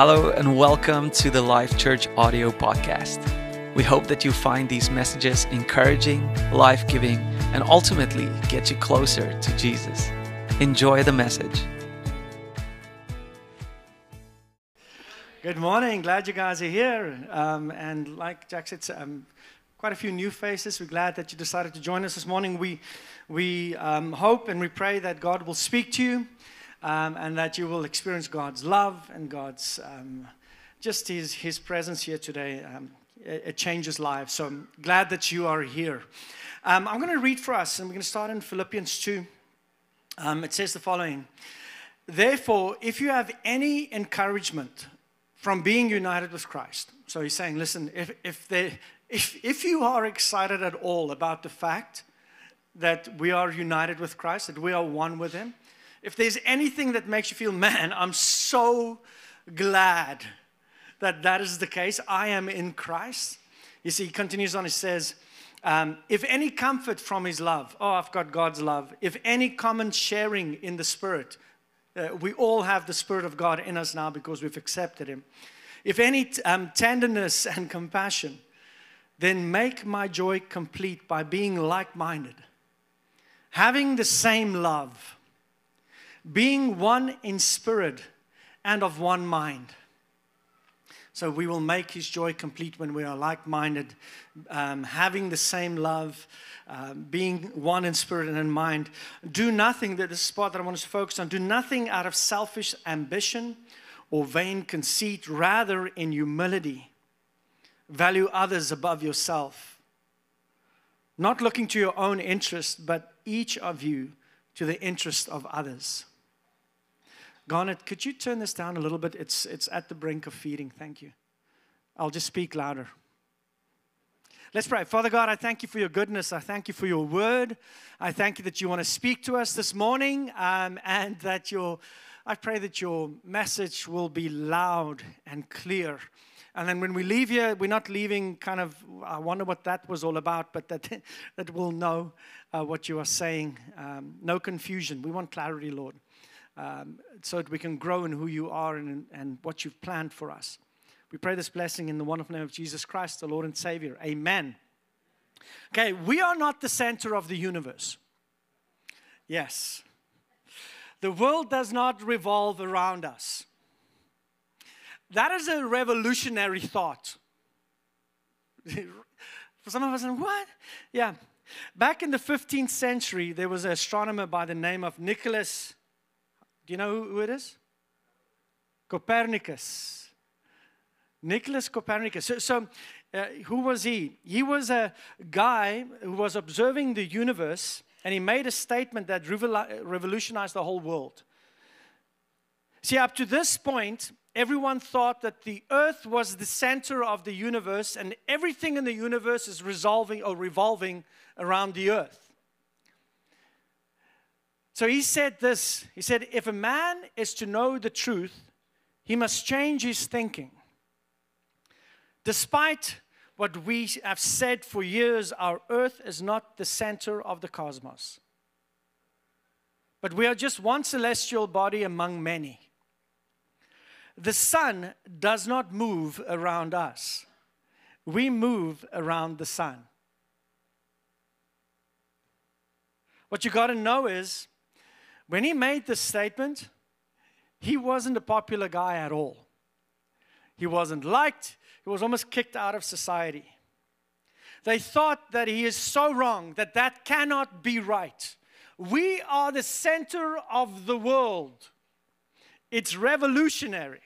Hello, and welcome to the Life Church audio podcast. We hope that you find these messages encouraging, life giving, and ultimately get you closer to Jesus. Enjoy the message. Good morning. Glad you guys are here. Um, and like Jack said, um, quite a few new faces. We're glad that you decided to join us this morning. We, we um, hope and we pray that God will speak to you um, and that you will experience God's love and God's um, just His, His presence here today. Um, it, it, changes lives. So I'm glad that you are here. Um, I'm going to read for us, and we're going to start in Philippians 2. Um, it says the following Therefore, if you have any encouragement from being united with Christ, so he's saying, listen, if, if, they, if, if you are excited at all about the fact that we are united with Christ, that we are one with Him, if there's anything that makes you feel, man, I'm so glad that that is the case, I am in Christ. You see, he continues on, he says, um, if any comfort from his love, oh, I've got God's love. If any common sharing in the Spirit, uh, we all have the Spirit of God in us now because we've accepted him. If any um, tenderness and compassion, then make my joy complete by being like minded, having the same love being one in spirit and of one mind. So we will make his joy complete when we are like minded, um, having the same love, uh, being one in spirit and in mind. Do nothing, that this spot that I want us to focus on, do nothing out of selfish ambition or vain conceit, rather in humility. Value others above yourself. Not looking to your own interest, but each of you to the interest of others. Garnet, could you turn this down a little bit? It's, it's at the brink of feeding. Thank you. I'll just speak louder. Let's pray. Father God, I thank you for your goodness. I thank you for your word. I thank you that you want to speak to us this morning um, and that your, I pray that your message will be loud and clear. And then when we leave here, we're not leaving kind of, I wonder what that was all about, but that, that we'll know uh, what you are saying. Um, no confusion. We want clarity, Lord um, so that we can grow in who you are and, and what you've planned for us. We pray this blessing in the wonderful name of Jesus Christ, the Lord and Savior. Amen. Okay, we are not the center of the universe. Yes. The world does not revolve around us. That is a revolutionary thought. For some of us, what? Yeah. Back in the 15th century, there was an astronomer by the name of Nicholas do you know who it is? Copernicus. Nicholas Copernicus. So, so uh, who was he? He was a guy who was observing the universe and he made a statement that revolutionized the whole world. See, up to this point, everyone thought that the earth was the center of the universe and everything in the universe is resolving or revolving around the earth. So he said this He said, If a man is to know the truth, he must change his thinking. Despite what we have said for years, our earth is not the center of the cosmos. But we are just one celestial body among many. The sun does not move around us, we move around the sun. What you got to know is when he made this statement, he wasn't a popular guy at all. He wasn't liked, he was almost kicked out of society. They thought that he is so wrong, that that cannot be right. We are the center of the world. It's revolutionary.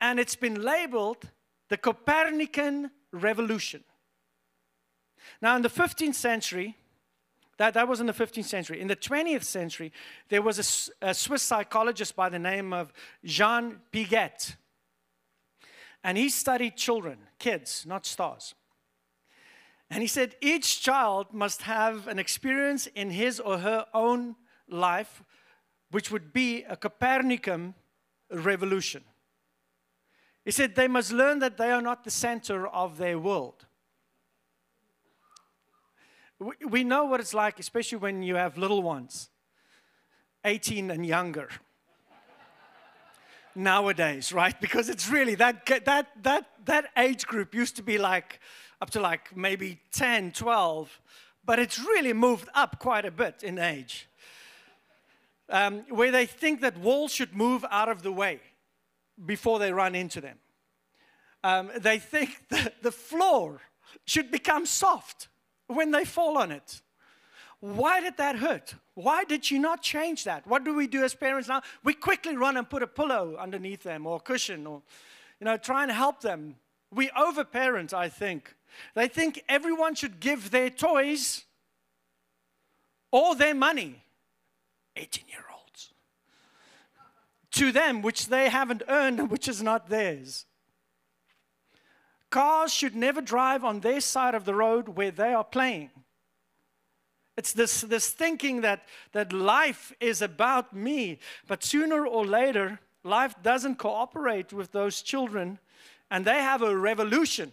And it's been labeled the Copernican Revolution. Now, in the 15th century, that, that was in the 15th century. In the 20th century, there was a, a Swiss psychologist by the name of Jean Piaget. And he studied children, kids, not stars. And he said each child must have an experience in his or her own life, which would be a Copernican revolution. He said they must learn that they are not the center of their world. We know what it's like, especially when you have little ones, 18 and younger. nowadays, right? Because it's really that, that, that, that age group used to be like up to like maybe 10, 12, but it's really moved up quite a bit in age. Um, where they think that walls should move out of the way before they run into them. Um, they think that the floor should become soft when they fall on it. Why did that hurt? Why did you not change that? What do we do as parents now? We quickly run and put a pillow underneath them or a cushion or, you know, try and help them. We overparent, I think. They think everyone should give their toys or their money, 18 year olds, to them, which they haven't earned, and which is not theirs. Cars should never drive on their side of the road where they are playing. It's this, this thinking that, that life is about me, but sooner or later, life doesn't cooperate with those children, and they have a revolution.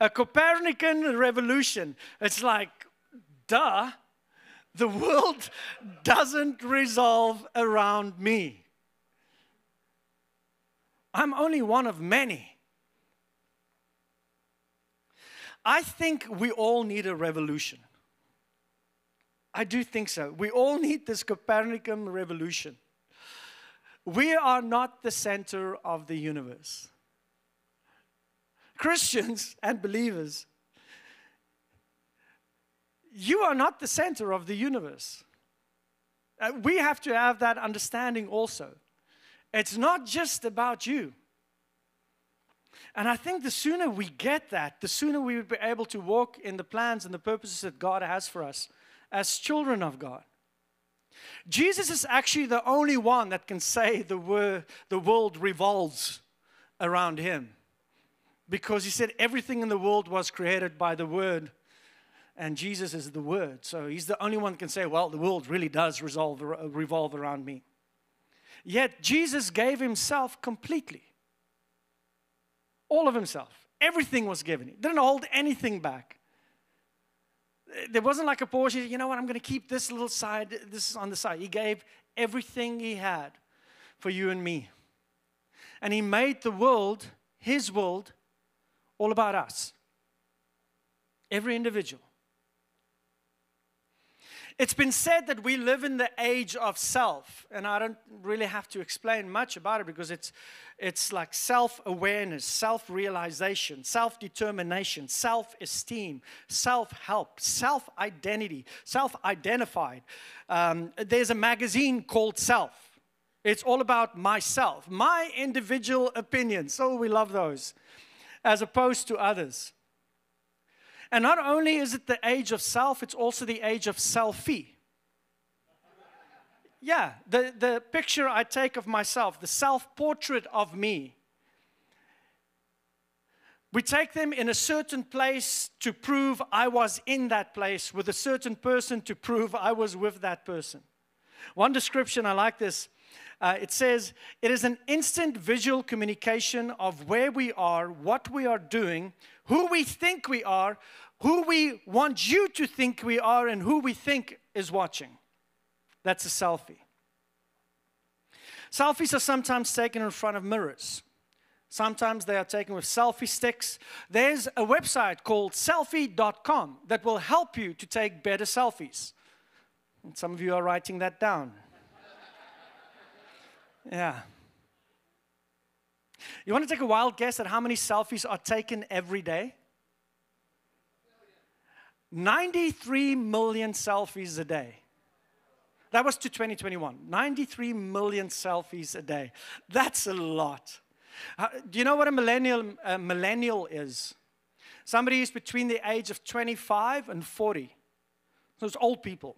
A Copernican revolution. It's like, duh, the world doesn't resolve around me. I'm only one of many. I think we all need a revolution. I do think so. We all need this Copernican revolution. We are not the center of the universe. Christians and believers, you are not the center of the universe. Uh, we have to have that understanding also. It's not just about you. And I think the sooner we get that, the sooner we will be able to walk in the plans and the purposes that God has for us as children of God. Jesus is actually the only one that can say the, word, the world revolves around him. Because he said everything in the world was created by the Word, and Jesus is the Word. So he's the only one that can say, well, the world really does resolve, revolve around me. Yet Jesus gave himself completely. All of himself. Everything was given. He didn't hold anything back there wasn't like a portion, you know what, I'm going to keep this little side, this is on the side. He gave everything he had for you and me. And he made the world, his world, all about us. Every individual. It's been said that we live in the age of self, and I don't really have to explain much about it because it's, it's like self awareness, self realization, self determination, self esteem, self help, self identity, self identified. Um, there's a magazine called Self. It's all about myself, my individual opinion. So we love those, as opposed to others. And not only is it the age of self, it's also the age of selfie. Yeah, the, the picture I take of myself, the self portrait of me. We take them in a certain place to prove I was in that place, with a certain person to prove I was with that person. One description, I like this. Uh, it says, It is an instant visual communication of where we are, what we are doing, who we think we are, who we want you to think we are, and who we think is watching. That's a selfie. Selfies are sometimes taken in front of mirrors. Sometimes they are taken with selfie sticks. There's a website called selfie.com that will help you to take better selfies. And some of you are writing that down. Yeah. You want to take a wild guess at how many selfies are taken every day? 93 million selfies a day. That was to 2021. 93 million selfies a day. That's a lot. Do you know what a millennial, a millennial is? Somebody who's between the age of 25 and 40. Those old people.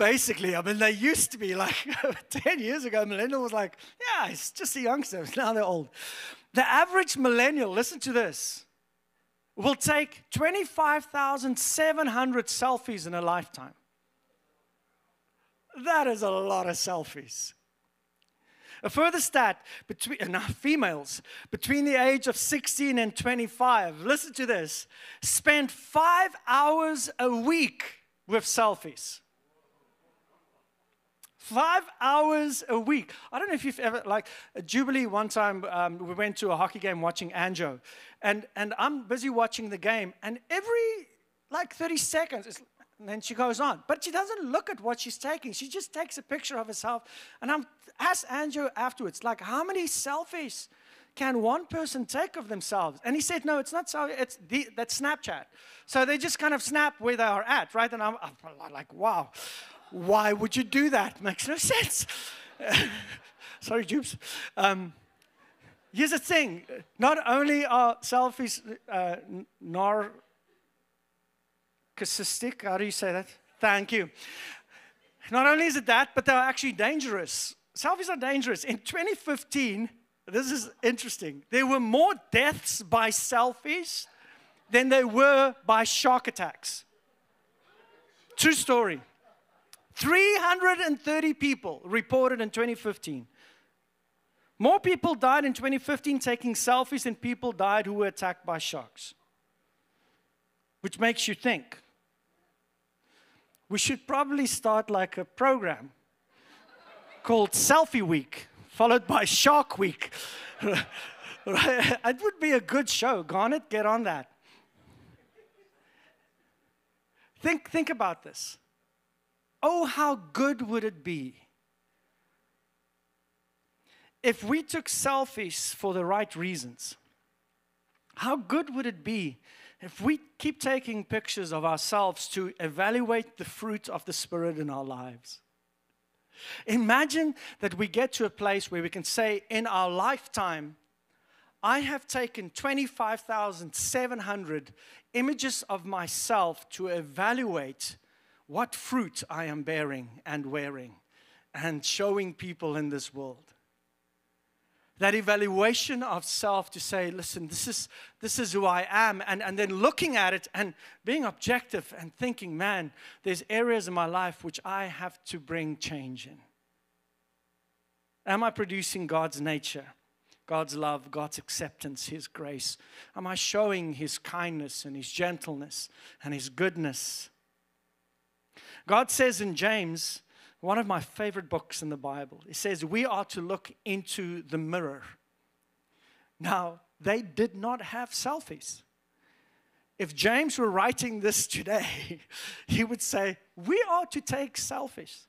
Basically. I mean, they used to be like 10 years ago, millennial was like, yeah, it's just a youngster. Now they're old. The average millennial, listen to this, will take 25,700 selfies in a lifetime. That is a lot of selfies. A further stat between uh, females between the age of 16 and 25, listen to this, spend five hours a week with selfies. Five hours a week. I don't know if you've ever, like, Jubilee, one time um, we went to a hockey game watching Anjo, and, and I'm busy watching the game, and every like 30 seconds, and then she goes on. But she doesn't look at what she's taking. She just takes a picture of herself. And I'm asked Andrew afterwards, like, how many selfies can one person take of themselves? And he said, no, it's not so. It's the, that's Snapchat. So they just kind of snap where they are at, right? And I'm, I'm like, wow, why would you do that? Makes no sense. Sorry, Jubes. Um, here's the thing: not only are selfies uh, nar narcissistic. How do you say that? Thank you. Not only is it that, but they're actually dangerous. Selfies are dangerous. In 2015, this is interesting. There were more deaths by selfies than there were by shark attacks. True story. 330 people reported in 2015. More people died in 2015 taking selfies than people died who were attacked by sharks. Which makes you think we should probably start like a program called Selfie Week, followed by Shark Week. it would be a good show. Garnet, get on that. Think, think about this. Oh, how good would it be if we took selfies for the right reasons? How good would it be if we keep taking pictures of ourselves to evaluate the fruit of the Spirit in our lives, imagine that we get to a place where we can say, in our lifetime, I have taken 25,700 images of myself to evaluate what fruit I am bearing and wearing and showing people in this world that evaluation of self to say, listen, this is, this is who I am, and, and then looking at it and being objective and thinking, man, there's areas in my life which I have to bring change in. Am I producing God's nature, God's love, God's acceptance, His grace? Am I showing His kindness and His gentleness and His goodness? God says in James, one of my favorite books in the Bible. It says we are to look into the mirror. Now, they did not have selfies. If James were writing this today, he would say, We are to take selfies,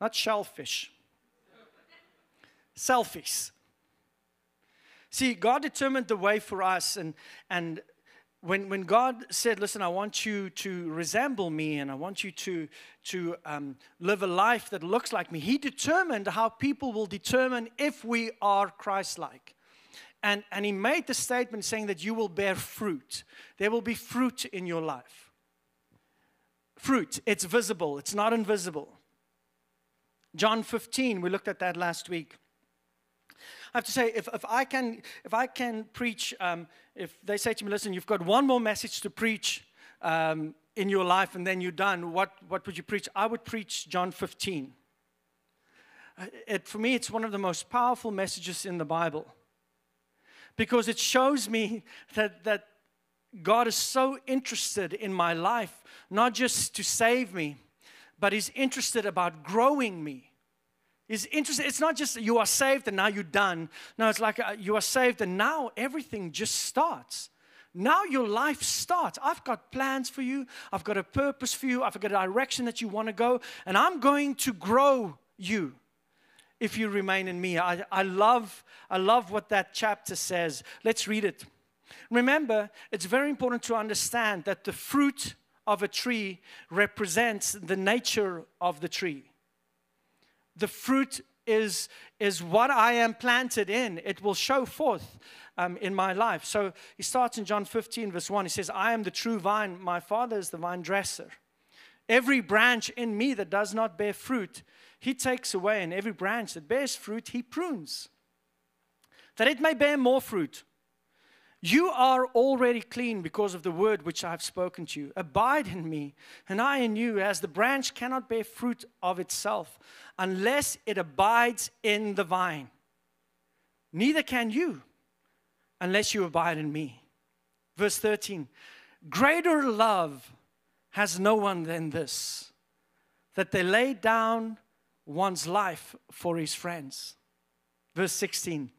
not shellfish. Selfies. See, God determined the way for us, and, and when, when God said, Listen, I want you to resemble me and I want you to, to um, live a life that looks like me, He determined how people will determine if we are Christ like. And, and He made the statement saying that you will bear fruit. There will be fruit in your life. Fruit, it's visible, it's not invisible. John 15, we looked at that last week. I have to say, if, if, I, can, if I can preach, um, if they say to me, listen, you've got one more message to preach um, in your life and then you're done, what, what would you preach? I would preach John 15. Uh, it, for me, it's one of the most powerful messages in the Bible because it shows me that, that God is so interested in my life, not just to save me, but He's interested about growing me. Is interesting. It's not just you are saved and now you're done. No, it's like uh, you are saved and now everything just starts. Now your life starts. I've got plans for you. I've got a purpose for you. I've got a direction that you want to go. And I'm going to grow you if you remain in me. I, I, love, I love what that chapter says. Let's read it. Remember, it's very important to understand that the fruit of a tree represents the nature of the tree the fruit is, is what I am planted in. It will show forth um, in my life. So he starts in John 15, verse 1. He says, I am the true vine, my father is the vine dresser. Every branch in me that does not bear fruit, he takes away, and every branch that bears fruit, he prunes, that it may bear more fruit. You are already clean because of the word which I have spoken to you. Abide in me, and I in you, as the branch cannot bear fruit of itself unless it abides in the vine. Neither can you unless you abide in me. Verse 13 Greater love has no one than this, that they lay down one's life for his friends. Verse 16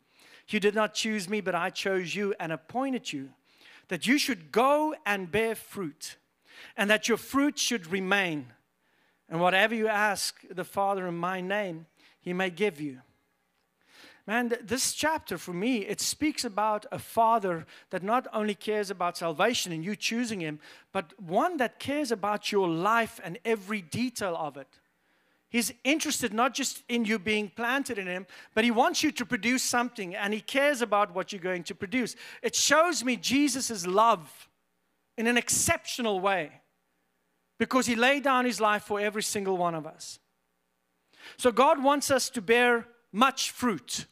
You did not choose me, but I chose you and appointed you that you should go and bear fruit, and that your fruit should remain. And whatever you ask the Father in my name, he may give you. Man, this chapter for me, it speaks about a father that not only cares about salvation and you choosing him, but one that cares about your life and every detail of it. He's interested not just in you being planted in him, but he wants you to produce something and he cares about what you're going to produce. It shows me Jesus' love in an exceptional way because he laid down his life for every single one of us. So God wants us to bear much fruit.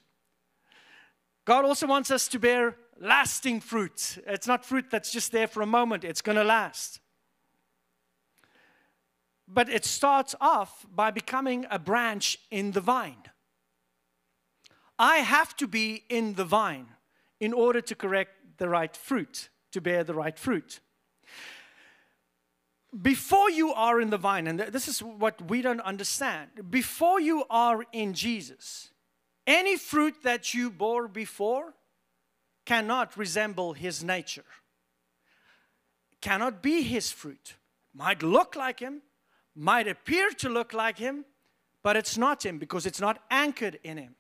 God also wants us to bear lasting fruit. It's not fruit that's just there for a moment, it's going to last. But it starts off by becoming a branch in the vine. I have to be in the vine in order to correct the right fruit, to bear the right fruit. Before you are in the vine, and this is what we don't understand, before you are in Jesus, any fruit that you bore before cannot resemble his nature, cannot be his fruit. Might look like him, might appear to look like him, but it's not him because it's not anchored in him.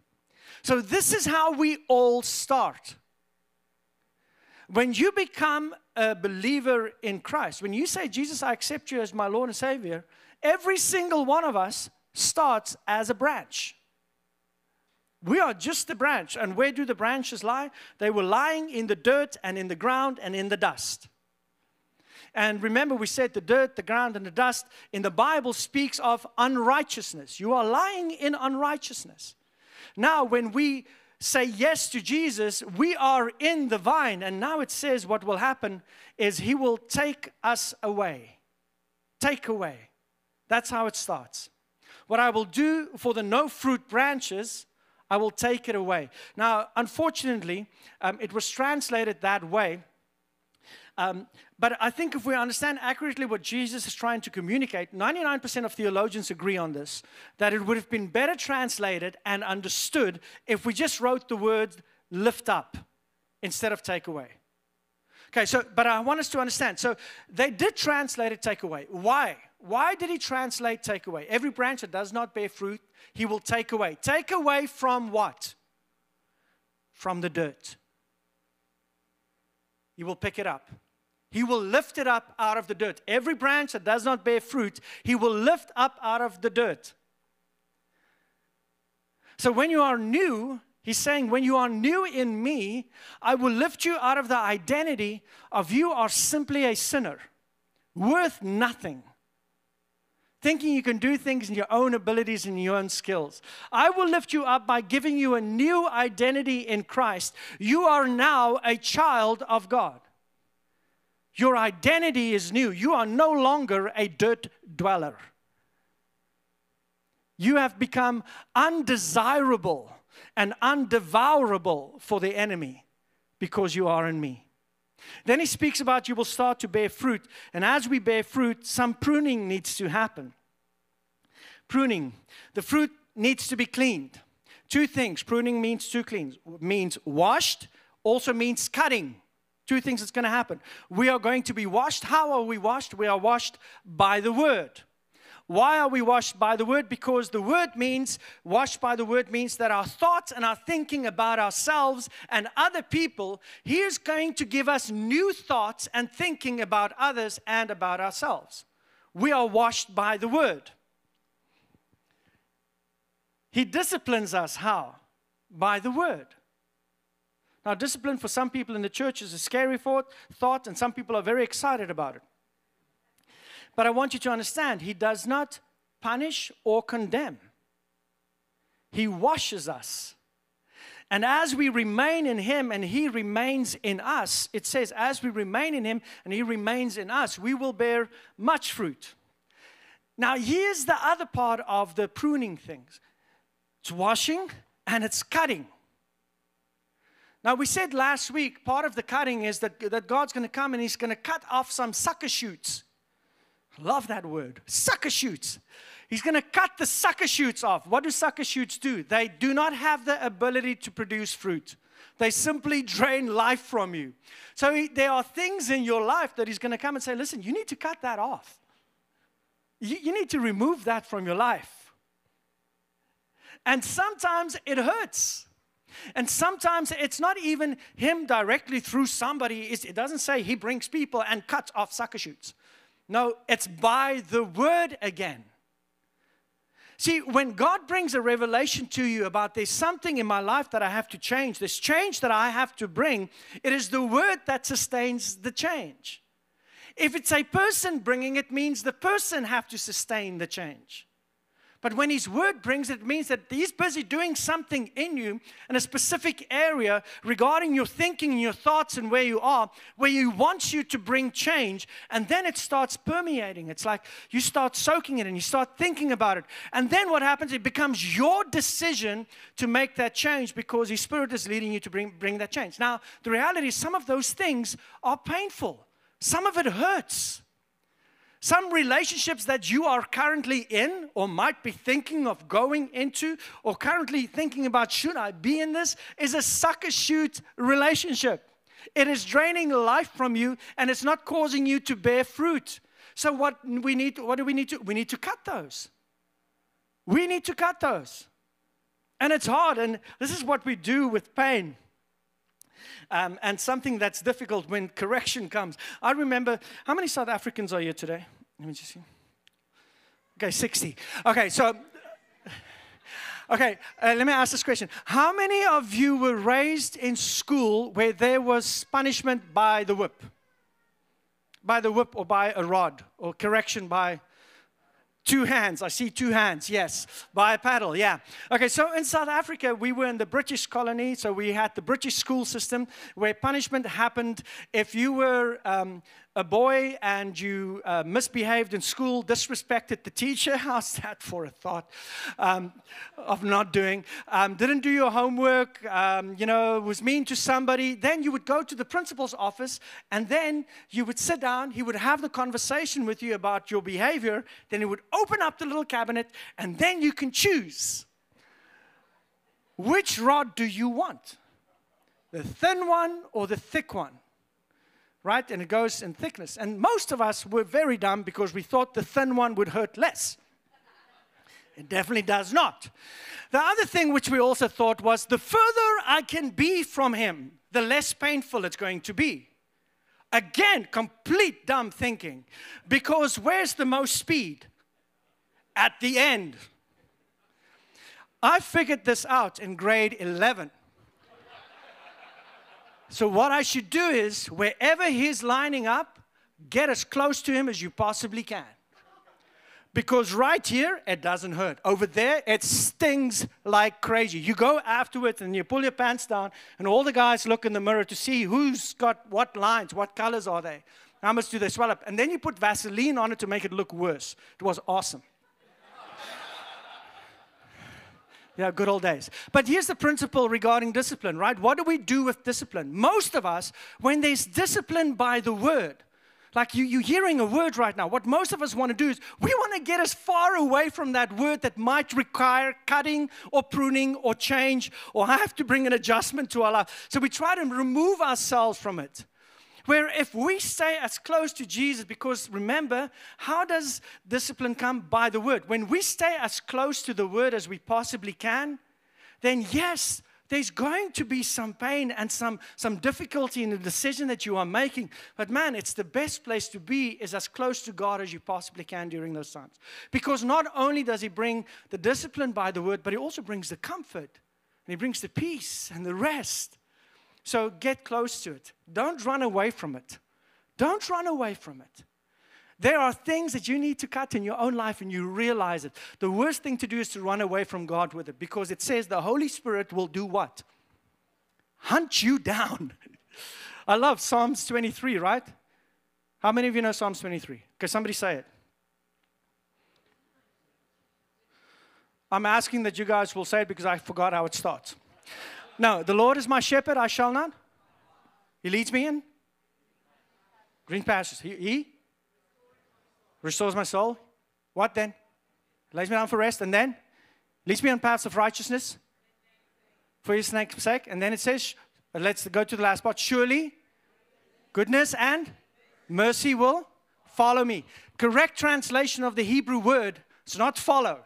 So, this is how we all start. When you become a believer in Christ, when you say, Jesus, I accept you as my Lord and Savior, every single one of us starts as a branch. We are just the branch. And where do the branches lie? They were lying in the dirt and in the ground and in the dust. And remember, we said the dirt, the ground, and the dust in the Bible speaks of unrighteousness. You are lying in unrighteousness. Now, when we say yes to Jesus, we are in the vine. And now it says what will happen is He will take us away. Take away. That's how it starts. What I will do for the no fruit branches I will take it away. Now, unfortunately, um, it was translated that way. Um, but I think if we understand accurately what Jesus is trying to communicate, 99% of theologians agree on this, that it would have been better translated and understood if we just wrote the word lift up instead of take away. Okay, so, but I want us to understand. So they did translate it take away. Why? Why did he translate take away? Every branch that does not bear fruit, he will take away. Take away from what? From the dirt. He will pick it up. He will lift it up out of the dirt. Every branch that does not bear fruit, he will lift up out of the dirt. So when you are new, he's saying, when you are new in me, I will lift you out of the identity of you are simply a sinner, worth nothing thinking you can do things in your own abilities and your own skills. I will lift you up by giving you a new identity in Christ. You are now a child of God. Your identity is new. You are no longer a dirt dweller. You have become undesirable and undevourable for the enemy because you are in me. Then he speaks about you will start to bear fruit. And as we bear fruit, some pruning needs to happen. Pruning. The fruit needs to be cleaned. Two things. Pruning means two cleans. Means washed, also means cutting. Two things that's going to happen. We are going to be washed. How are we washed? We are washed by the word. Why are we washed by the word? Because the word means, washed by the word means that our thoughts and our thinking about ourselves and other people, He is going to give us new thoughts and thinking about others and about ourselves. We are washed by the word. He disciplines us how? By the word. Now, discipline for some people in the church is a scary thought, and some people are very excited about it. But I want you to understand, He does not punish or condemn, He washes us. And as we remain in Him and He remains in us, it says, as we remain in Him and He remains in us, we will bear much fruit. Now, here's the other part of the pruning things it's washing and it's cutting. Now, we said last week, part of the cutting is that, that God's going to come and He's going to cut off some sucker shoots Love that word. Sucker shoots. He's going to cut the sucker shoots off. What do sucker shoots do? They do not have the ability to produce fruit. They simply drain life from you. So he, there are things in your life that he's going to come and say, listen, you need to cut that off. You, you need to remove that from your life. And sometimes it hurts. And sometimes it's not even him directly through somebody. It doesn't say he brings people and cuts off sucker shoots. No, it's by the word again. See, when God brings a revelation to you about there's something in my life that I have to change, this change that I have to bring, it is the word that sustains the change. If it's a person bringing it, means the person have to sustain the change. But when His Word brings it, means that He's busy doing something in you in a specific area regarding your thinking your thoughts and where you are, where He wants you to bring change. And then it starts permeating. It's like you start soaking it and you start thinking about it. And then what happens? It becomes your decision to make that change because His Spirit is leading you to bring, bring that change. Now, the reality is, some of those things are painful, some of it hurts. Some relationships that you are currently in or might be thinking of going into or currently thinking about should I be in this is a sucker shoot relationship. It is draining life from you and it's not causing you to bear fruit. So what we need what do we need to we need to cut those. We need to cut those. And it's hard and this is what we do with pain. Um, and something that's difficult when correction comes. I remember, how many South Africans are here today? Let me just see. Okay, 60. Okay, so, okay, uh, let me ask this question. How many of you were raised in school where there was punishment by the whip? By the whip or by a rod or correction by Two hands. I see two hands. Yes. By a paddle. Yeah. Okay. So in South Africa, we were in the British colony. So we had the British school system where punishment happened if you were um, a boy and you uh, misbehaved in school, disrespected the teacher. How's that for a thought um, of not doing? Um, didn't do your homework, um, you know, was mean to somebody. Then you would go to the principal's office and then you would sit down. He would have the conversation with you about your behavior. Then he would open up the little cabinet and then you can choose which rod do you want? The thin one or the thick one? Right? And it goes in thickness. And most of us were very dumb because we thought the thin one would hurt less. It definitely does not. The other thing which we also thought was the further I can be from him, the less painful it's going to be. Again, complete dumb thinking. Because where's the most speed? At the end. I figured this out in grade 11. So, what I should do is, wherever he's lining up, get as close to him as you possibly can. Because right here, it doesn't hurt. Over there, it stings like crazy. You go afterwards and you pull your pants down, and all the guys look in the mirror to see who's got what lines, what colors are they, how much do they swell up. And then you put Vaseline on it to make it look worse. It was awesome. Yeah, good old days. But here's the principle regarding discipline, right? What do we do with discipline? Most of us, when there's discipline by the word, like you, you're hearing a word right now, what most of us want to do is we want to get as far away from that word that might require cutting or pruning or change or I have to bring an adjustment to our life. So we try to remove ourselves from it. Where if we stay as close to Jesus, because remember, how does discipline come? By the word. When we stay as close to the word as we possibly can, then yes, there's going to be some pain and some, some difficulty in the decision that you are making. But man, it's the best place to be is as close to God as you possibly can during those times. Because not only does He bring the discipline by the word, but He also brings the comfort and He brings the peace and the rest. So get close to it. Don't run away from it. Don't run away from it. There are things that you need to cut in your own life and you realize it. The worst thing to do is to run away from God with it because it says the Holy Spirit will do what? Hunt you down. I love Psalms 23, right? How many of you know Psalms 23? Can somebody say it? I'm asking that you guys will say it because I forgot how it starts. No, the Lord is my shepherd, I shall not. He leads me in green pastures. He, he restores my soul. What then? lays me down for rest, and then leads me on paths of righteousness for his name's sake. And then it says, let's go to the last part. Surely goodness and mercy will follow me. Correct translation of the Hebrew word is not follow.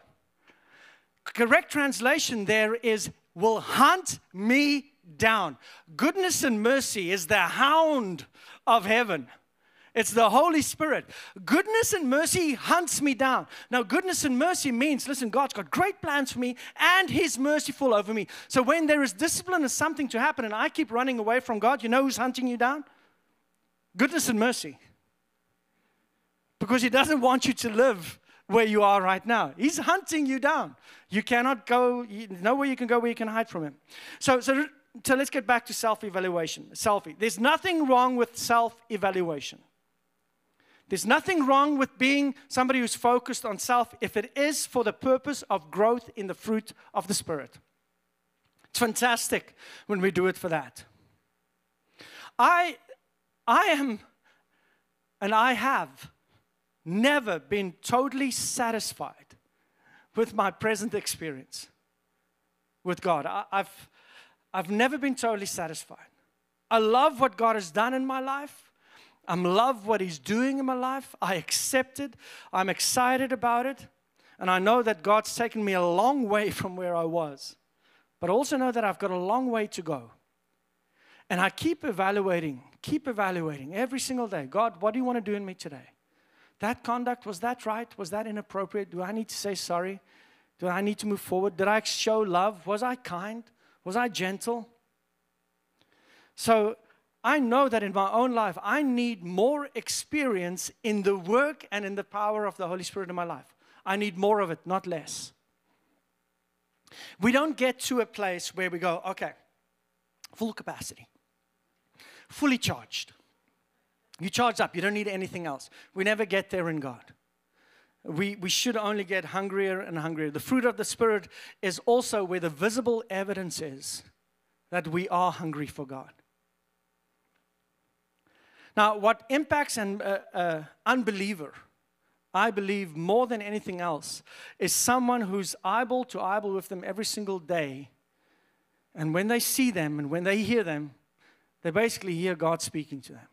Correct translation there is will hunt me down. Goodness and mercy is the hound of heaven. It's the Holy Spirit. Goodness and mercy hunts me down. Now, goodness and mercy means, listen, God's got great plans for me and He's merciful over me. So, when there is discipline and something to happen and I keep running away from God, you know who's hunting you down? Goodness and mercy. Because He doesn't want you to live where you are right now. He's hunting you down. You cannot go, nowhere you can go where you can hide from Him. So, so, so let's get back to self evaluation. Selfie. There's nothing wrong with self evaluation. There's nothing wrong with being somebody who's focused on self if it is for the purpose of growth in the fruit of the Spirit. It's fantastic when we do it for that. I, I am, and I have never been totally satisfied with my present experience with God. I, I've, I've never been totally satisfied. I love what God has done in my life. I love what He's doing in my life. I accept it. I'm excited about it. And I know that God's taken me a long way from where I was. But I also know that I've got a long way to go. And I keep evaluating, keep evaluating every single day. God, what do you want to do in me today? That conduct, was that right? Was that inappropriate? Do I need to say sorry? Do I need to move forward? Did I show love? Was I kind? Was I gentle? So I know that in my own life, I need more experience in the work and in the power of the Holy Spirit in my life. I need more of it, not less. We don't get to a place where we go, okay, full capacity, fully charged. You charge up, you don't need anything else. We never get there in God. We, we should only get hungrier and hungrier. The fruit of the Spirit is also where the visible evidence is that we are hungry for God. Now, what impacts an uh, uh, unbeliever, I believe, more than anything else, is someone who's eyeball to eyeball with them every single day. And when they see them and when they hear them, they basically hear God speaking to them.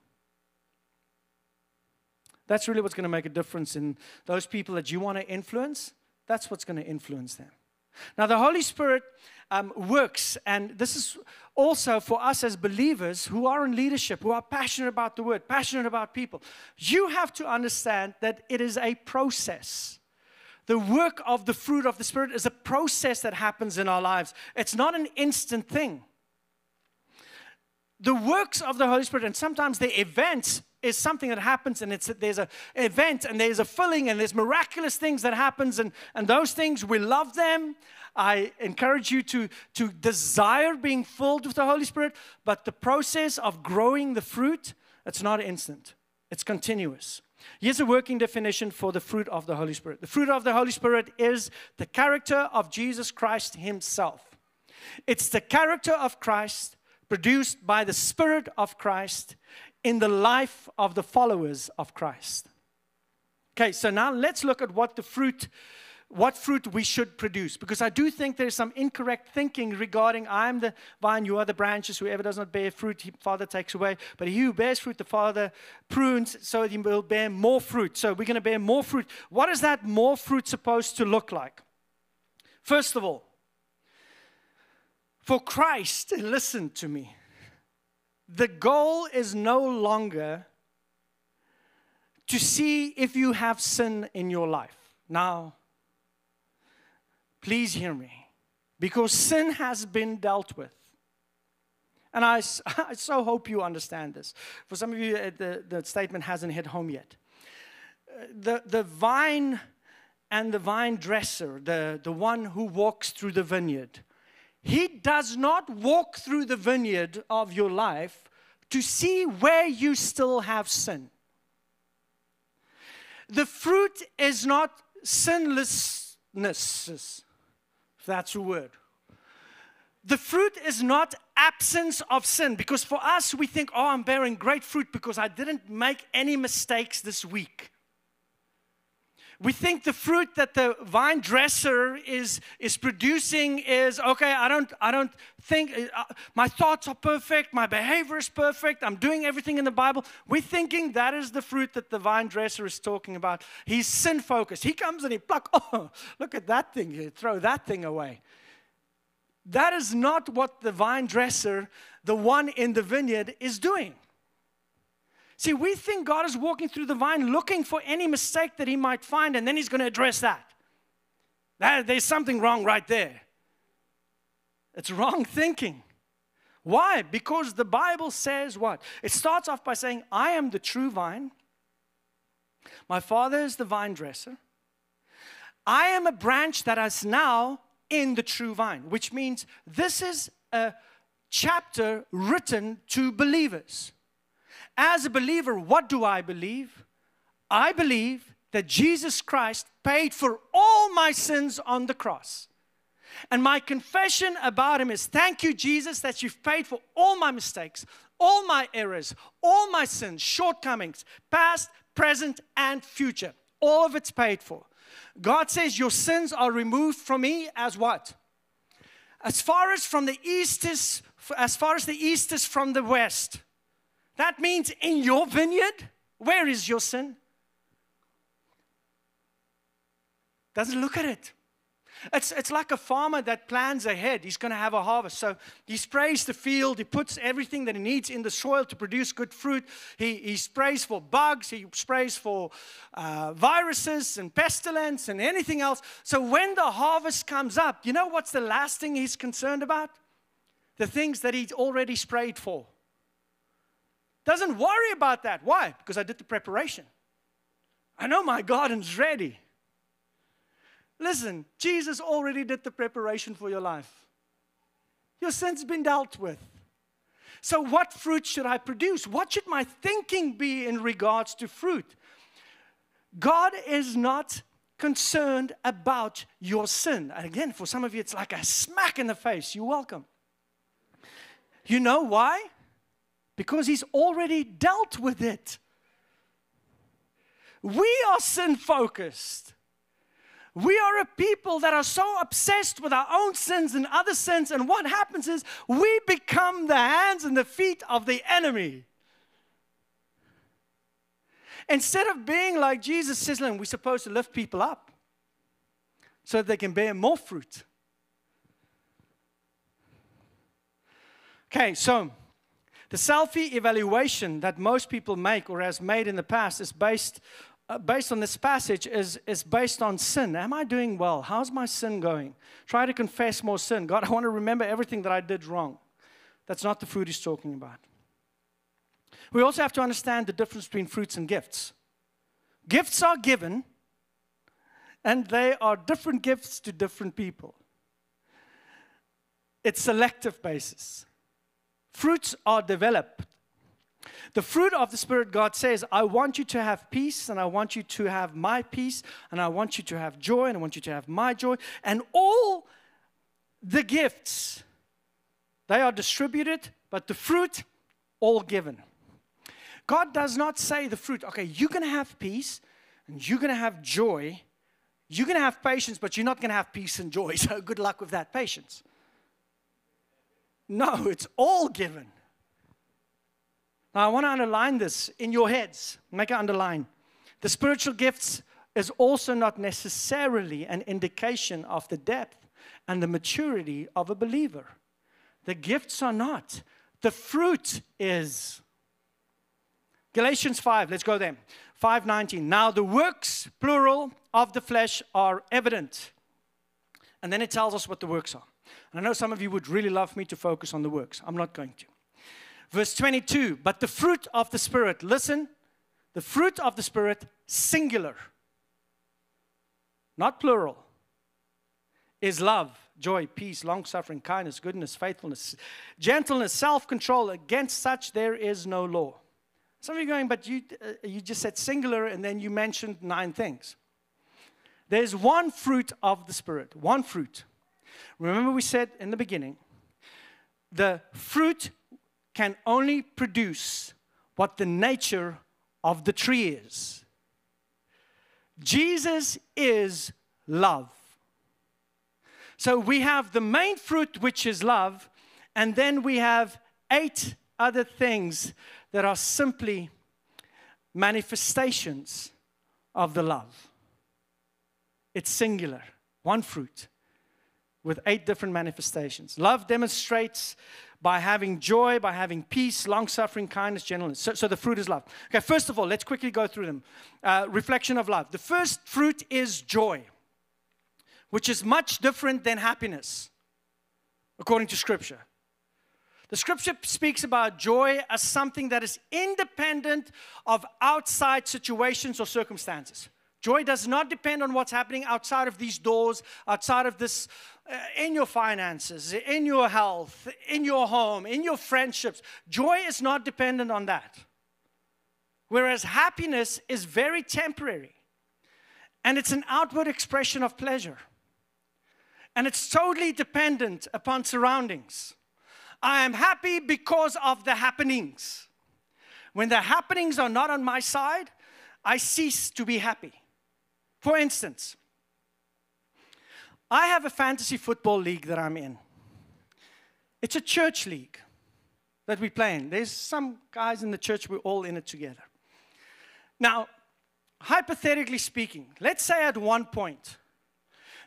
That's really what's going to make a difference in those people that you want to influence. That's what's going to influence them. Now, the Holy Spirit um, works, and this is also for us as believers who are in leadership, who are passionate about the word, passionate about people. You have to understand that it is a process. The work of the fruit of the Spirit is a process that happens in our lives, it's not an instant thing. The works of the Holy Spirit, and sometimes the events is something that happens and it's there's an event and there's a filling and there's miraculous things that happens and, and those things we love them i encourage you to to desire being filled with the holy spirit but the process of growing the fruit it's not instant it's continuous Here's a working definition for the fruit of the Holy Spirit. The fruit of the Holy Spirit is the character of Jesus Christ Himself. It's the character of Christ produced by the Spirit of Christ in the life of the followers of Christ. Okay, so now let's look at what the fruit what fruit we should produce because I do think there's some incorrect thinking regarding I'm the vine, you are the branches, whoever does not bear fruit, the Father takes away. But he who bears fruit, the Father prunes so he will bear more fruit. So we're going to bear more fruit. What is that more fruit supposed to look like? First of all, for Christ, listen to me. The goal is no longer to see if you have sin in your life. Now, please hear me, because sin has been dealt with. And I, I so hope you understand this. For some of you, uh, the, the statement hasn't hit home yet. Uh, the, the vine and the vine dresser, the, the one who walks through the vineyard, he does not walk through the vineyard of your life to see where you still have sin. The fruit is not sinlessness, if that's a word. The fruit is not absence of sin because for us we think, oh, I'm bearing great fruit because I didn't make any mistakes this week. We think the fruit that the vine dresser is, is producing is okay i don't i don't think uh, my thoughts are perfect my behavior is perfect i'm doing everything in the bible. We're thinking that is the fruit that the vine dresser is talking about. He's sin focused. He comes and he pluck oh look at that thing throw that thing away. That is not what the vine dresser the one in the vineyard is doing See, we think God is walking through the vine looking for any mistake that he might find, and then he's going to address that. that. There's something wrong right there. It's wrong thinking. Why? Because the Bible says what? It starts off by saying, I am the true vine. My father is the vine dresser. I am a branch that is now in the true vine, which means this is a chapter written to believers. As a believer, what do I believe? I believe that Jesus Christ paid for all my sins on the cross. And my confession about him is thank you, Jesus, that you've paid for all my mistakes, all my errors, all my sins, shortcomings, past, present, and future. All of it's paid for. God says, Your sins are removed from me as what? As far as from the east is, as far as the east is from the west. That means in your vineyard, where is your sin? Doesn't look at it. It's, it's like a farmer that plans ahead. He's going to have a harvest. So he sprays the field. He puts everything that he needs in the soil to produce good fruit. He, he sprays for bugs. He sprays for uh, viruses and pestilence and anything else. So when the harvest comes up, you know what's the last thing he's concerned about? The things that he's already sprayed for. Doesn't worry about that. Why? Because I did the preparation. I know my garden's ready. Listen, Jesus already did the preparation for your life. Your sin's been dealt with. So, what fruit should I produce? What should my thinking be in regards to fruit? God is not concerned about your sin. And again, for some of you, it's like a smack in the face. You're welcome. You know why? Because he's already dealt with it. We are sin focused. We are a people that are so obsessed with our own sins and other sins, and what happens is we become the hands and the feet of the enemy. Instead of being like Jesus says, we're supposed to lift people up so that they can bear more fruit. Okay, so the selfie evaluation that most people make or has made in the past is based, uh, based on this passage is, is based on sin. Am I doing well? How's my sin going? Try to confess more sin. God, I want to remember everything that I did wrong. That's not the fruit he's talking about. We also have to understand the difference between fruits and gifts. Gifts are given, and they are different gifts to different people. It's selective basis. Fruits are developed. The fruit of the Spirit, God says, I want you to have peace, and I want you to have my peace, and I want you to have joy, and I want you to have my joy. And all the gifts, they are distributed, but the fruit, all given. God does not say the fruit, okay, you're going to have peace, and you're going to have joy, you're going to have patience, but you're not going to have peace and joy. So good luck with that patience. No, it's all given. Now, I want to underline this in your heads. Make an underline. The spiritual gifts is also not necessarily an indication of the depth and the maturity of a believer. The gifts are not. The fruit is. Galatians 5, let's go there. 519. Now the works, plural, of the flesh are evident. And then it tells us what the works are. I know some of you would really love me to focus on the works. I'm not going to. Verse 22 But the fruit of the Spirit, listen, the fruit of the Spirit, singular, not plural, is love, joy, peace, long suffering, kindness, goodness, faithfulness, gentleness, self control. Against such there is no law. Some of you going, but you, uh, you just said singular and then you mentioned nine things. There's one fruit of the Spirit, one fruit. Remember, we said in the beginning the fruit can only produce what the nature of the tree is. Jesus is love. So we have the main fruit, which is love, and then we have eight other things that are simply manifestations of the love. It's singular, one fruit with eight different manifestations. Love demonstrates by having joy, by having peace, long suffering, kindness, gentleness. So, so, the fruit is love. Okay, first of all, let's quickly go through them. Uh, reflection of love. The first fruit is joy, which is much different than happiness, according to Scripture. The Scripture speaks about joy as something that is independent of outside situations or circumstances. Joy does not depend on what's happening outside of these doors, outside of this, Uh, in your finances, in your health, in your home, in your friendships. Joy is not dependent on that. Whereas happiness is very temporary and it's an outward expression of pleasure. And it's totally dependent upon surroundings. I am happy because of the happenings. When the happenings are not on my side, I cease to be happy. For instance, I have a fantasy football league that I'm in. It's a church league that we play in. There's some guys in the church, we're all in it together. Now, hypothetically speaking, let's say at one point,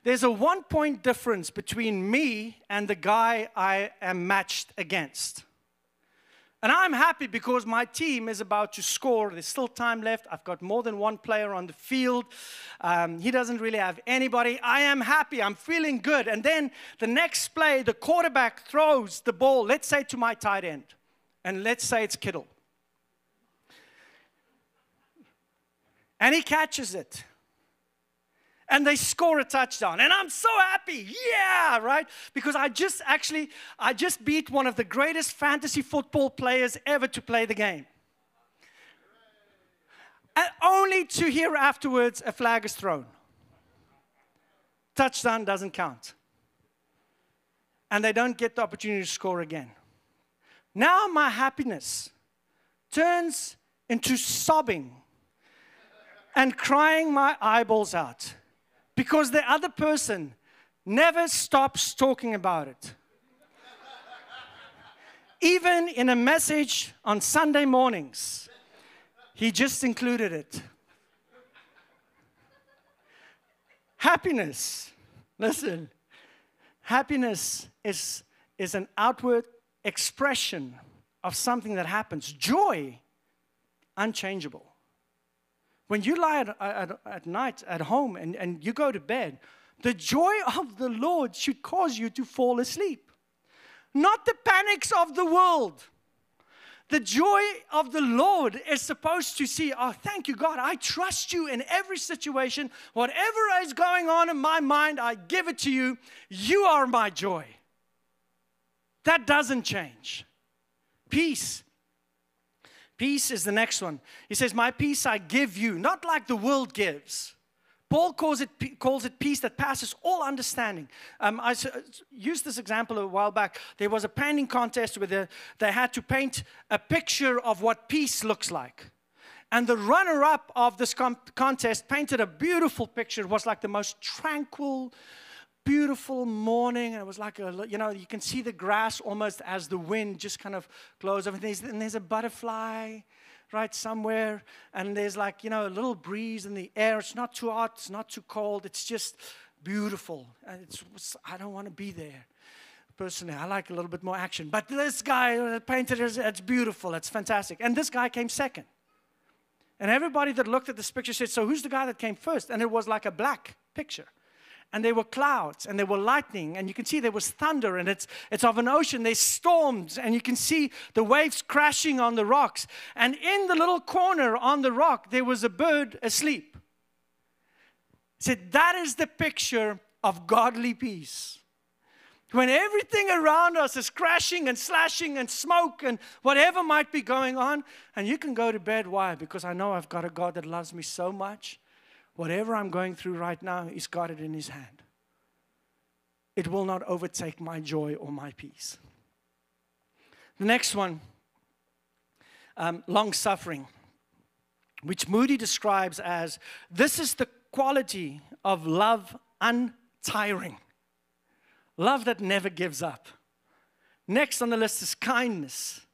there's a one point difference between me and the guy I am matched against. And I'm happy because my team is about to score. There's still time left. I've got more than one player on the field. Um, he doesn't really have anybody. I am happy. I'm feeling good. And then the next play, the quarterback throws the ball, let's say to my tight end. And let's say it's Kittle. And he catches it and they score a touchdown. And i'm so happy. Yeah right? Because i just actually i just beat one of the greatest fantasy football players ever to play the game. And only to hear afterwards a flag is thrown. Touchdown doesn't count. And they don't get the opportunity to score again. Now my happiness turns into sobbing and crying my eyeballs out because the other person never stops talking about it. Even in a message on Sunday mornings, he just included it. Happiness, listen, happiness is, is an outward expression of something that happens. Joy, unchangeable. When you lie at, at, at night at home and, and you go to bed, the joy of the Lord should cause you to fall asleep, not the panics of the world. The joy of the Lord is supposed to see, oh, thank you, God. I trust you in every situation. Whatever is going on in my mind, I give it to you. You are my joy. That doesn't change. Peace Peace is the next one. He says, My peace I give you, not like the world gives. Paul calls it, calls it peace that passes all understanding. Um, I used this example a while back. There was a painting contest where they had to paint a picture of what peace looks like. And the runner up of this contest painted a beautiful picture. It was like the most tranquil, beautiful morning, and it was like a, you know, you can see the grass almost as the wind just kind of blows over. And there's, and there's a butterfly right somewhere, and there's like, you know, a little breeze in the air. It's not too hot, it's not too cold, it's just beautiful. And it's, I don't want to be there. Personally, I like a little bit more action. But this guy painted it, it's beautiful, it's fantastic. And this guy came second. And everybody that looked at this picture said, So who's the guy that came first? And it was like a black picture and there were clouds and there were lightning and you can see there was thunder and it's, it's of an ocean. There's storms and you can see the waves crashing on the rocks. And in the little corner on the rock there was a bird asleep. He said that is the picture of godly peace. When everything around us is crashing and slashing and smoke and whatever might be going on and you can go to bed. Why? Because i know i've got a god that loves me so much Whatever I'm going through right now, He's got it in His hand. It will not overtake my joy or my peace. The next one, um, long suffering, which Moody describes as this is the quality of love untiring, love that never gives up. Next on the list is kindness,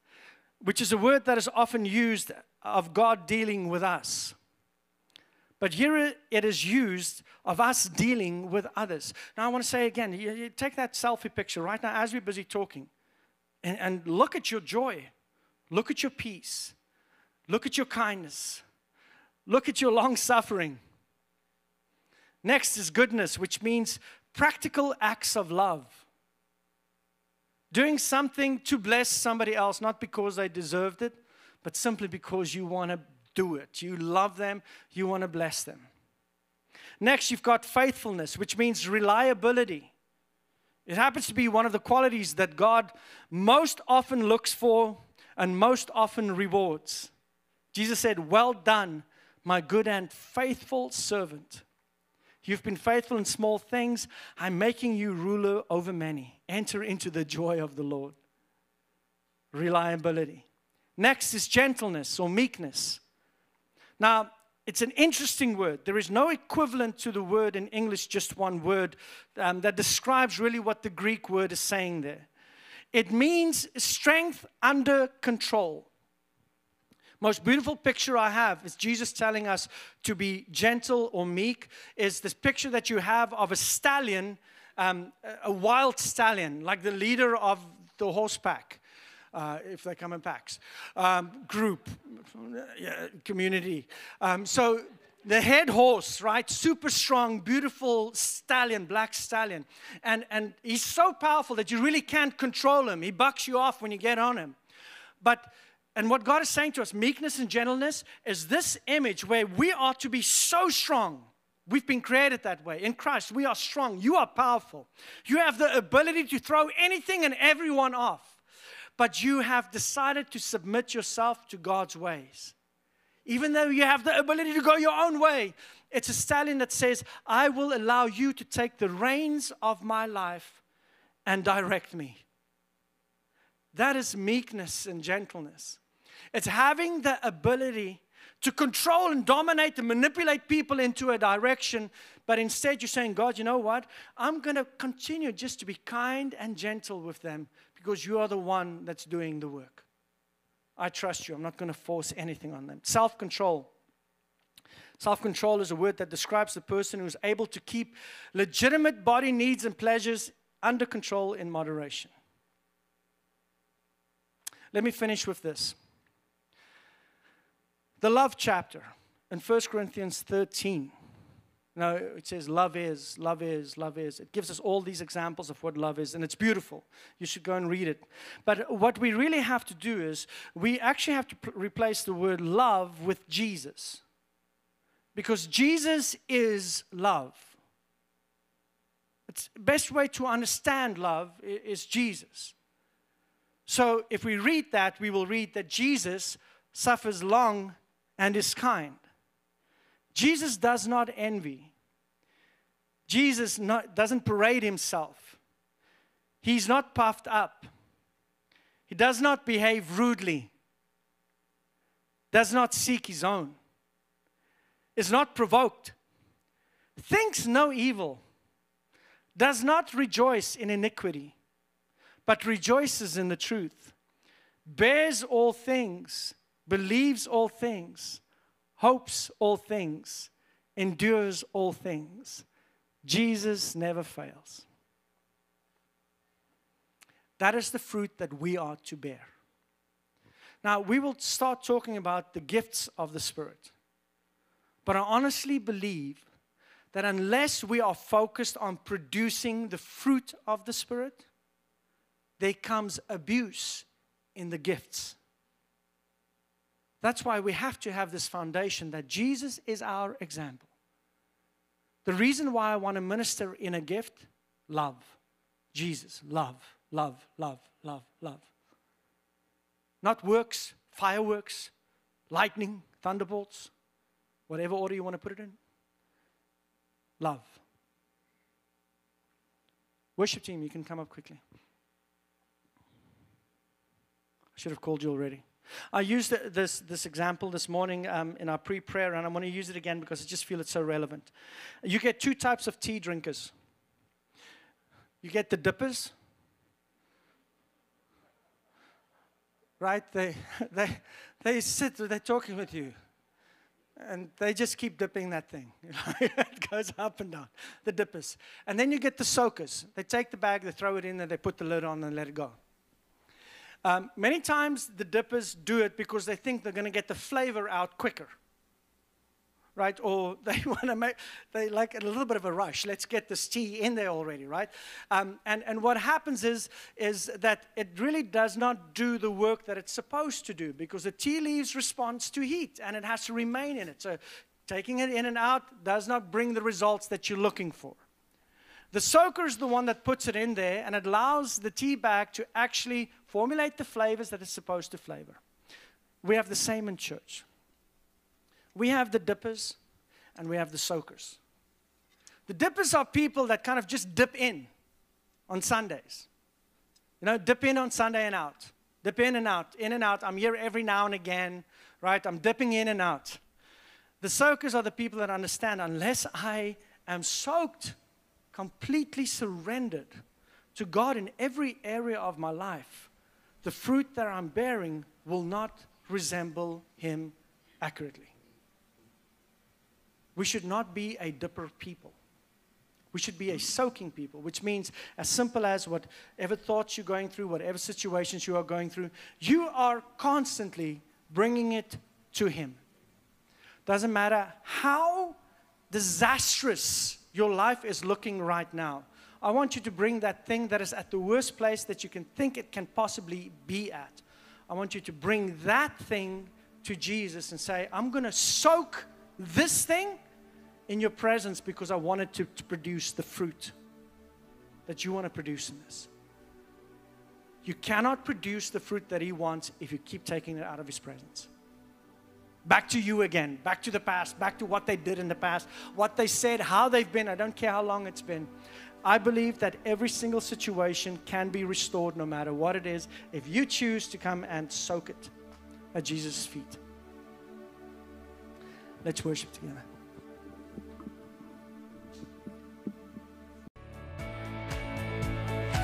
which is a word that is often used of God dealing with us. But here it is used of us dealing with others. Now, I want to say again you, you take that selfie picture right now as we're busy talking and, and look at your joy, look at your peace, look at your kindness, look at your long suffering. Next is goodness, which means practical acts of love. Doing something to bless somebody else, not because they deserved it, but simply because you want to do it. You love them, you want to bless them. Next, you've got faithfulness, which means reliability. It happens to be one of the qualities that God most often looks for and most often rewards. Jesus said, Well done, my good and faithful servant. You've been faithful in small things. I'm making you ruler over many. Enter into the joy of the Lord. Reliability. Next is gentleness or meekness. Now, it's an interesting word. There is no equivalent to the word in English, just one word um, that describes really what the Greek word is saying there. It means strength under control. Most beautiful picture I have is Jesus telling us to be gentle or meek. Is this picture that you have of a stallion, um, a wild stallion, like the leader of the horse pack uh, if they come in packs, um, group, yeah, community. Um, so the head horse, right? Super strong, beautiful stallion, black stallion. And, and he's so powerful that you really can't control him. He bucks you off when you get on him. But and what God is saying to us, meekness and gentleness, is this image where we are to be so strong. We've been created that way. In Christ, we are strong. You are powerful. You have the ability to throw anything and everyone off but you have decided to submit yourself to God's ways. Even though you have the ability to go your own way, it's a stallion that says, I will allow you to take the reins of my life and direct me. That is meekness and gentleness. It's having the ability to control and dominate and manipulate people into a direction, but instead you're saying, God, you know what? I'm going to continue just to be kind and gentle with them because you are the one that's doing the work. I trust you. I'm not going to force anything on them. Self control. Self control is a word that describes the person who is able to keep legitimate body needs and pleasures under control in moderation. Let me finish with this. The love chapter in 1 Corinthians 13 no, it says love is, love is, love is. It gives us all these examples of what love is, and it's beautiful. You should go and read it. But what we really have to do is we actually have to replace the word love with Jesus. Because Jesus is love. It's best way to understand love is Jesus. So if we read that, we will read that Jesus suffers long and is kind. Jesus does not envy. Jesus not, doesn't parade himself. He's not puffed up. He does not behave rudely. Does not seek his own. Is not provoked. Thinks no evil. Does not rejoice in iniquity, but rejoices in the truth. Bears all things. Believes all things hopes all things, endures all things. Jesus never fails. That is the fruit that we are to bear. Now, we will start talking about the gifts of the Spirit. But I honestly believe that unless we are focused on producing the fruit of the Spirit, there comes abuse in the gifts. That's why we have to have this foundation that Jesus is our example. The reason why I want to minister in a gift love. Jesus, love, love, love, love, love. Not works, fireworks, lightning, thunderbolts, whatever order you want to put it in. Love. Worship team, you can come up quickly. I should have called you already. I used this, this example this morning um, in our pre prayer, and I'm going to use it again because I just feel it's so relevant. You get two types of tea drinkers you get the dippers, right? They, they, they sit, they're talking with you, and they just keep dipping that thing. it goes up and down, the dippers. And then you get the soakers. They take the bag, they throw it in, and they put the lid on and let it go. Um, many times the dippers do it because they think they're going to get the flavor out quicker. Right? Or they want to make, they like a little bit of a rush. Let's get this tea in there already, right? Um, and, and what happens is, is that it really does not do the work that it's supposed to do because the tea leaves responds to heat and it has to remain in it. So taking it in and out does not bring the results that you're looking for. The soaker is the one that puts it in there and allows the tea bag to actually formulate the flavors that it's supposed to flavor. We have the same in church. We have the dippers and we have the soakers. The dippers are people that kind of just dip in on Sundays. You know, dip in on Sunday and out. Dip in and out, in and out. I'm here every now and again, right? I'm dipping in and out. The soakers are the people that understand unless I am soaked completely surrendered to God in every area of my life, the fruit that I'm bearing will not resemble Him accurately. We should not be a dipper people. We should be a soaking people, which means as simple as whatever thoughts you're going through, whatever situations you are going through, you are constantly bringing it to Him. Doesn't matter how disastrous your life is looking right now. I want you to bring that thing that is at the worst place that you can think it can possibly be at. I want you to bring that thing to Jesus and say, I'm going to soak this thing in your presence because I wanted to, to produce the fruit that you want to produce in this. You cannot produce the fruit that He wants if you keep taking it out of His presence back to you again, back to the past, back to what they did in the past, what they said, how they've been. I don't care how long it's been. I believe that every single situation can be restored no matter what it is if you choose to come and soak it at Jesus' feet. Let's worship together.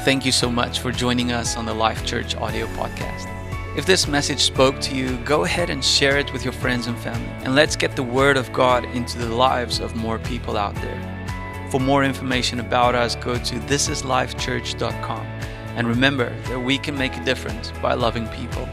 Thank you so much for joining us on the Life Church audio podcast. If this message spoke to you, go ahead and share it with your friends and family. And let's get the Word of God into the lives of more people out there. For more information about us, go to thisislifechurch.com. And remember that we can make a difference by loving people.